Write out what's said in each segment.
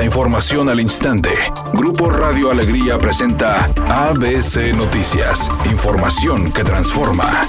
La información al instante. Grupo Radio Alegría presenta ABC Noticias. Información que transforma.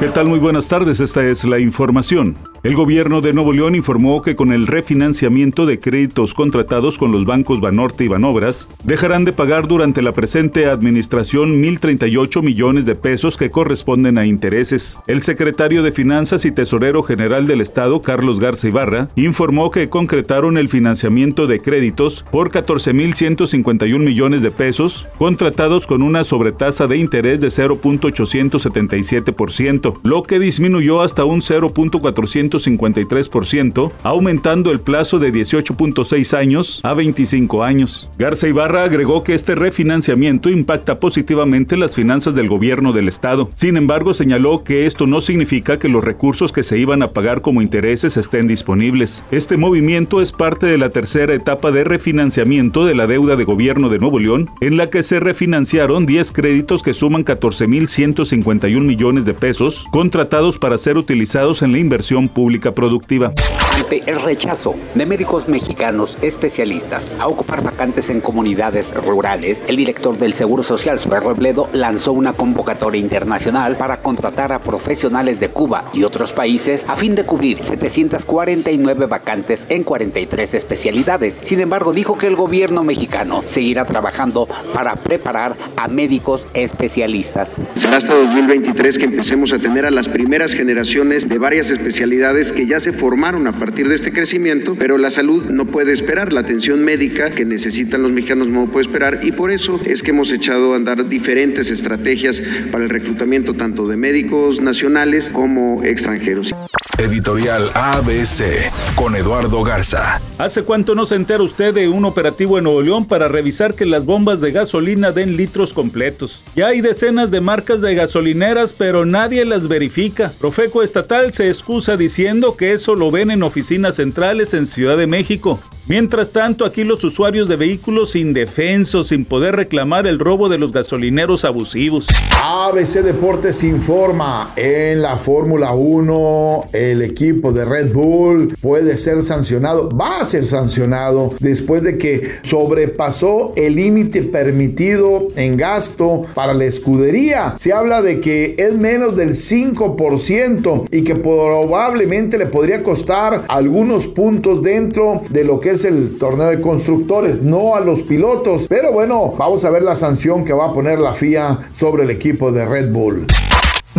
¿Qué tal? Muy buenas tardes, esta es la información. El gobierno de Nuevo León informó que con el refinanciamiento de créditos contratados con los bancos Banorte y Banobras, dejarán de pagar durante la presente administración 1.038 millones de pesos que corresponden a intereses. El secretario de Finanzas y Tesorero General del Estado, Carlos Garza Ibarra, informó que concretaron el financiamiento de créditos por 14.151 millones de pesos, contratados con una sobretasa de interés de 0.877%, lo que disminuyó hasta un 0.400 53%, aumentando el plazo de 18.6 años a 25 años. Garza Ibarra agregó que este refinanciamiento impacta positivamente las finanzas del gobierno del estado. Sin embargo, señaló que esto no significa que los recursos que se iban a pagar como intereses estén disponibles. Este movimiento es parte de la tercera etapa de refinanciamiento de la deuda de gobierno de Nuevo León, en la que se refinanciaron 10 créditos que suman 14.151 millones de pesos, contratados para ser utilizados en la inversión pública pública productiva. Ante el rechazo de médicos mexicanos especialistas a ocupar vacantes en comunidades rurales, el director del Seguro Social, Suárez Robledo, lanzó una convocatoria internacional para contratar a profesionales de Cuba y otros países a fin de cubrir 749 vacantes en 43 especialidades. Sin embargo, dijo que el gobierno mexicano seguirá trabajando para preparar a médicos especialistas. Será hasta 2023 que empecemos a tener a las primeras generaciones de varias especialidades que ya se formaron a partir de este crecimiento, pero la salud no puede esperar, la atención médica que necesitan los mexicanos no puede esperar y por eso es que hemos echado a andar diferentes estrategias para el reclutamiento tanto de médicos nacionales como extranjeros. Editorial ABC con Eduardo Garza. ¿Hace cuánto no se entera usted de un operativo en Nuevo León para revisar que las bombas de gasolina den litros completos? Ya hay decenas de marcas de gasolineras, pero nadie las verifica. Profeco Estatal se excusa diciendo que eso lo ven en oficinas centrales en Ciudad de México. Mientras tanto, aquí los usuarios de vehículos indefensos sin poder reclamar el robo de los gasolineros abusivos. ABC Deportes informa, en la Fórmula 1 el equipo de Red Bull puede ser sancionado, va a ser sancionado después de que sobrepasó el límite permitido en gasto para la escudería. Se habla de que es menos del 5% y que probablemente le podría costar algunos puntos dentro de lo que es el torneo de constructores, no a los pilotos. Pero bueno, vamos a ver la sanción que va a poner la FIA sobre el equipo de Red Bull.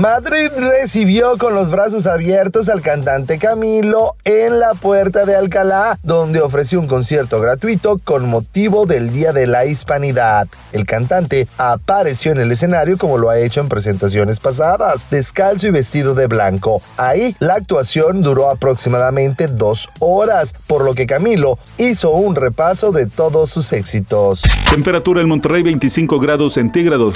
Madrid recibió con los brazos abiertos al cantante Camilo en la puerta de Alcalá, donde ofreció un concierto gratuito con motivo del Día de la Hispanidad. El cantante apareció en el escenario como lo ha hecho en presentaciones pasadas, descalzo y vestido de blanco. Ahí la actuación duró aproximadamente dos horas, por lo que Camilo hizo un repaso de todos sus éxitos. Temperatura en Monterrey 25 grados centígrados.